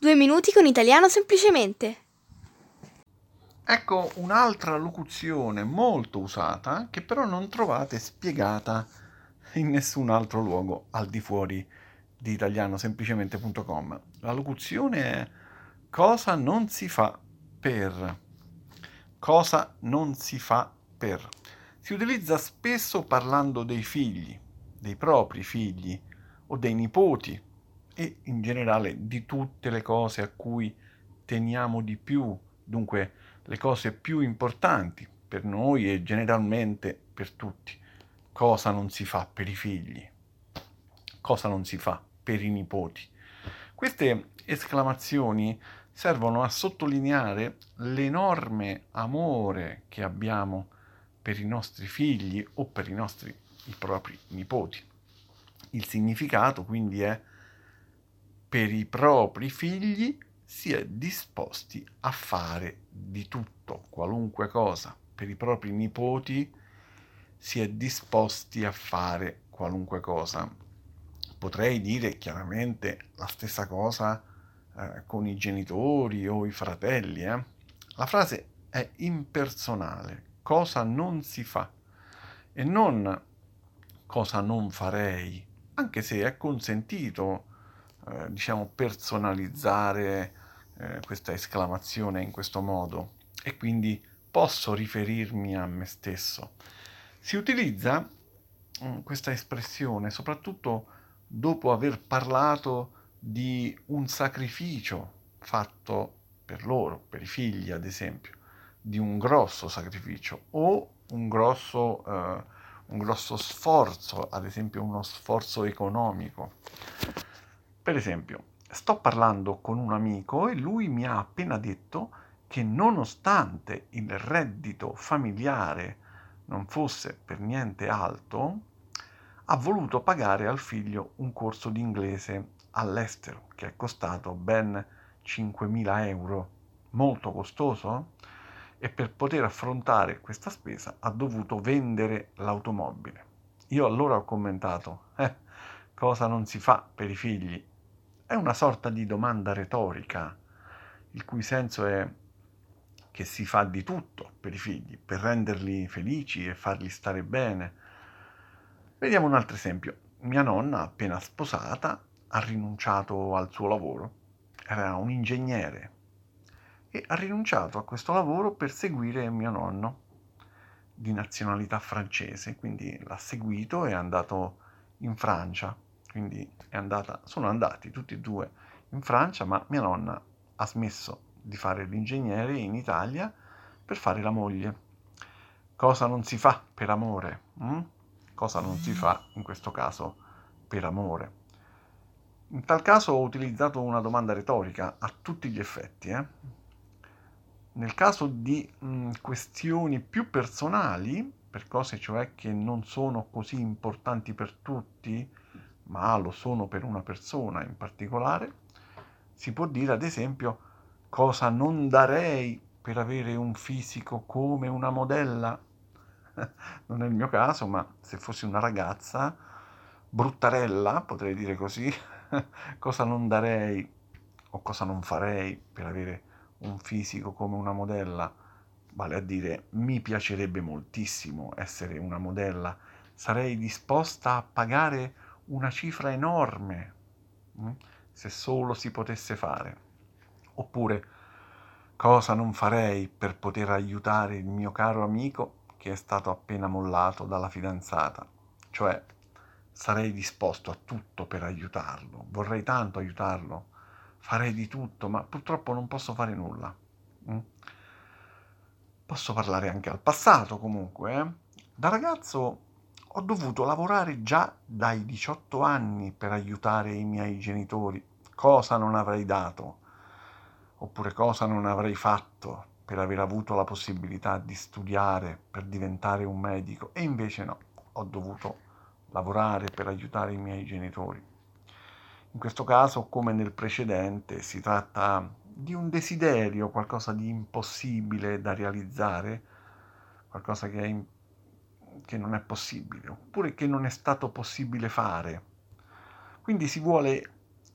Due minuti con italiano semplicemente. Ecco un'altra locuzione molto usata che però non trovate spiegata in nessun altro luogo al di fuori di italianosemplicemente.com. La locuzione è cosa non si fa per. Cosa non si fa per. Si utilizza spesso parlando dei figli, dei propri figli o dei nipoti e in generale di tutte le cose a cui teniamo di più, dunque le cose più importanti per noi e generalmente per tutti. Cosa non si fa per i figli? Cosa non si fa per i nipoti? Queste esclamazioni servono a sottolineare l'enorme amore che abbiamo per i nostri figli o per i nostri i propri nipoti. Il significato quindi è per i propri figli si è disposti a fare di tutto, qualunque cosa. Per i propri nipoti si è disposti a fare qualunque cosa. Potrei dire chiaramente la stessa cosa eh, con i genitori o i fratelli. Eh? La frase è impersonale, cosa non si fa e non cosa non farei, anche se è consentito, eh, diciamo, personalizzare eh, questa esclamazione in questo modo e quindi posso riferirmi a me stesso. Si utilizza mh, mm, questa espressione soprattutto dopo aver parlato di un sacrificio fatto per loro, per i figli ad esempio, di un grosso sacrificio o un grosso, eh, un grosso sforzo, ad esempio uno sforzo economico. Per esempio, sto parlando con un amico e lui mi ha appena detto che nonostante il reddito familiare non fosse per niente alto, ha voluto pagare al figlio un corso di inglese all'estero che è costato ben 5.000 euro, molto costoso, e per poter affrontare questa spesa ha dovuto vendere l'automobile. Io allora ho commentato, eh, cosa non si fa per i figli? È una sorta di domanda retorica, il cui senso è che si fa di tutto per i figli, per renderli felici e farli stare bene. Vediamo un altro esempio. Mia nonna, appena sposata, ha rinunciato al suo lavoro, era un ingegnere e ha rinunciato a questo lavoro per seguire mio nonno di nazionalità francese, quindi l'ha seguito e è andato in Francia, quindi andata, sono andati tutti e due in Francia, ma mia nonna ha smesso di fare l'ingegnere in Italia per fare la moglie. Cosa non si fa per amore? Hm? Cosa non si fa in questo caso per amore? In tal caso ho utilizzato una domanda retorica a tutti gli effetti. Eh? Nel caso di mh, questioni più personali, per cose cioè che non sono così importanti per tutti, ma lo sono per una persona in particolare, si può dire ad esempio cosa non darei per avere un fisico come una modella. non è il mio caso, ma se fossi una ragazza, bruttarella, potrei dire così, cosa non darei o cosa non farei per avere un fisico come una modella, vale a dire mi piacerebbe moltissimo essere una modella, sarei disposta a pagare una cifra enorme hm, se solo si potesse fare. Oppure cosa non farei per poter aiutare il mio caro amico che è stato appena mollato dalla fidanzata, cioè sarei disposto a tutto per aiutarlo, vorrei tanto aiutarlo, farei di tutto, ma purtroppo non posso fare nulla. Mm? Posso parlare anche al passato comunque. Eh? Da ragazzo ho dovuto lavorare già dai 18 anni per aiutare i miei genitori. Cosa non avrei dato? Oppure cosa non avrei fatto per aver avuto la possibilità di studiare, per diventare un medico? E invece no, ho dovuto lavorare per aiutare i miei genitori. In questo caso, come nel precedente, si tratta di un desiderio, qualcosa di impossibile da realizzare, qualcosa che, in, che non è possibile, oppure che non è stato possibile fare. Quindi si vuole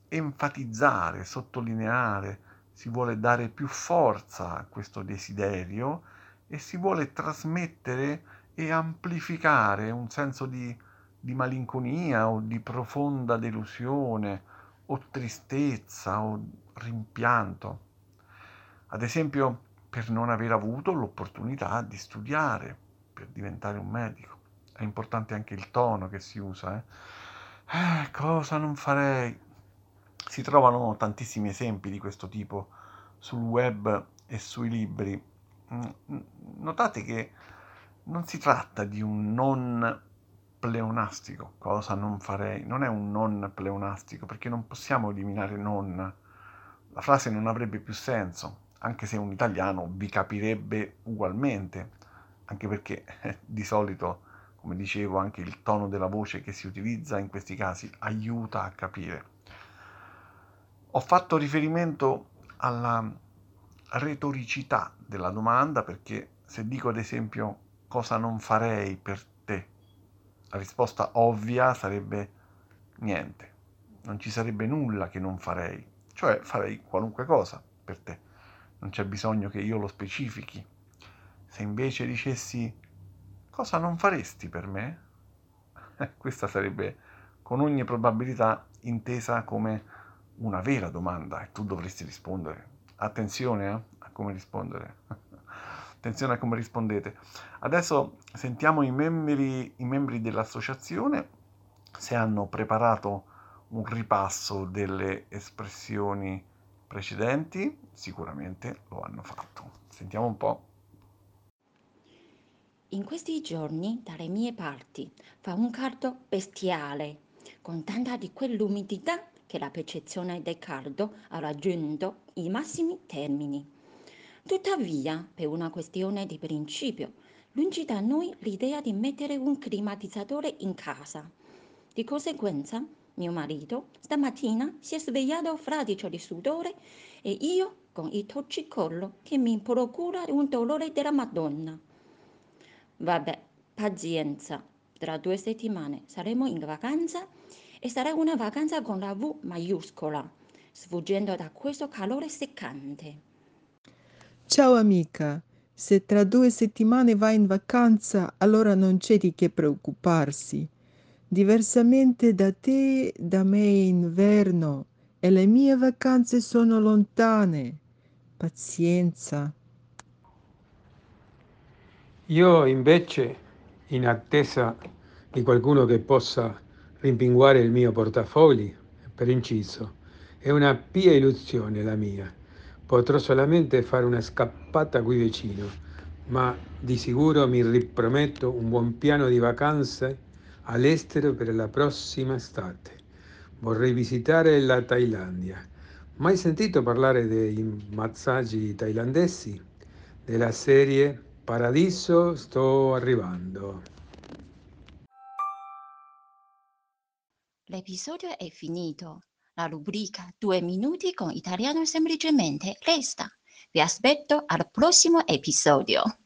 enfatizzare, sottolineare, si vuole dare più forza a questo desiderio e si vuole trasmettere e amplificare un senso di, di malinconia o di profonda delusione o tristezza o rimpianto. Ad esempio, per non aver avuto l'opportunità di studiare per diventare un medico. È importante anche il tono che si usa. Eh? Eh, cosa non farei? Si trovano tantissimi esempi di questo tipo sul web e sui libri. Mm, notate che non si tratta di un non pleonastico, cosa non farei, non è un non pleonastico perché non possiamo eliminare non, la frase non avrebbe più senso, anche se un italiano vi capirebbe ugualmente, anche perché di solito, come dicevo, anche il tono della voce che si utilizza in questi casi aiuta a capire. Ho fatto riferimento alla retoricità della domanda perché se dico ad esempio cosa non farei per te, la risposta ovvia sarebbe niente, non ci sarebbe nulla che non farei, cioè farei qualunque cosa per te, non c'è bisogno che io lo specifichi. Se invece dicessi cosa non faresti per me, questa sarebbe con ogni probabilità intesa come una vera domanda e tu dovresti rispondere. Attenzione eh, a come rispondere. Attenzione a come rispondete. Adesso sentiamo i membri, i membri dell'associazione se hanno preparato un ripasso delle espressioni precedenti. Sicuramente lo hanno fatto. Sentiamo un po'. In questi giorni, dalle mie parti, fa un caldo bestiale, con tanta di quell'umidità che la percezione del caldo ha raggiunto i massimi termini. Tuttavia, per una questione di principio, lungi da noi l'idea di mettere un climatizzatore in casa. Di conseguenza, mio marito stamattina si è svegliato fradicio di sudore e io con il torcicollo che mi procura un dolore della Madonna. Vabbè, pazienza. Tra due settimane saremo in vacanza e sarà una vacanza con la V maiuscola, sfuggendo da questo calore seccante. Ciao amica, se tra due settimane vai in vacanza, allora non c'è di che preoccuparsi. Diversamente da te, da me è inverno e le mie vacanze sono lontane. Pazienza. Io invece, in attesa di qualcuno che possa rimpinguare il mio portafogli, per inciso. È una pia illusione la mia. Potrò solamente fare una scappata qui vicino, ma di sicuro mi riprometto un buon piano di vacanze all'estero per la prossima estate. Vorrei visitare la Thailandia. Mai sentito parlare dei massaggi thailandesi? Della serie Paradiso sto arrivando. L'episodio è finito. La rubrica Due minuti con italiano semplicemente resta. Vi aspetto al prossimo episodio.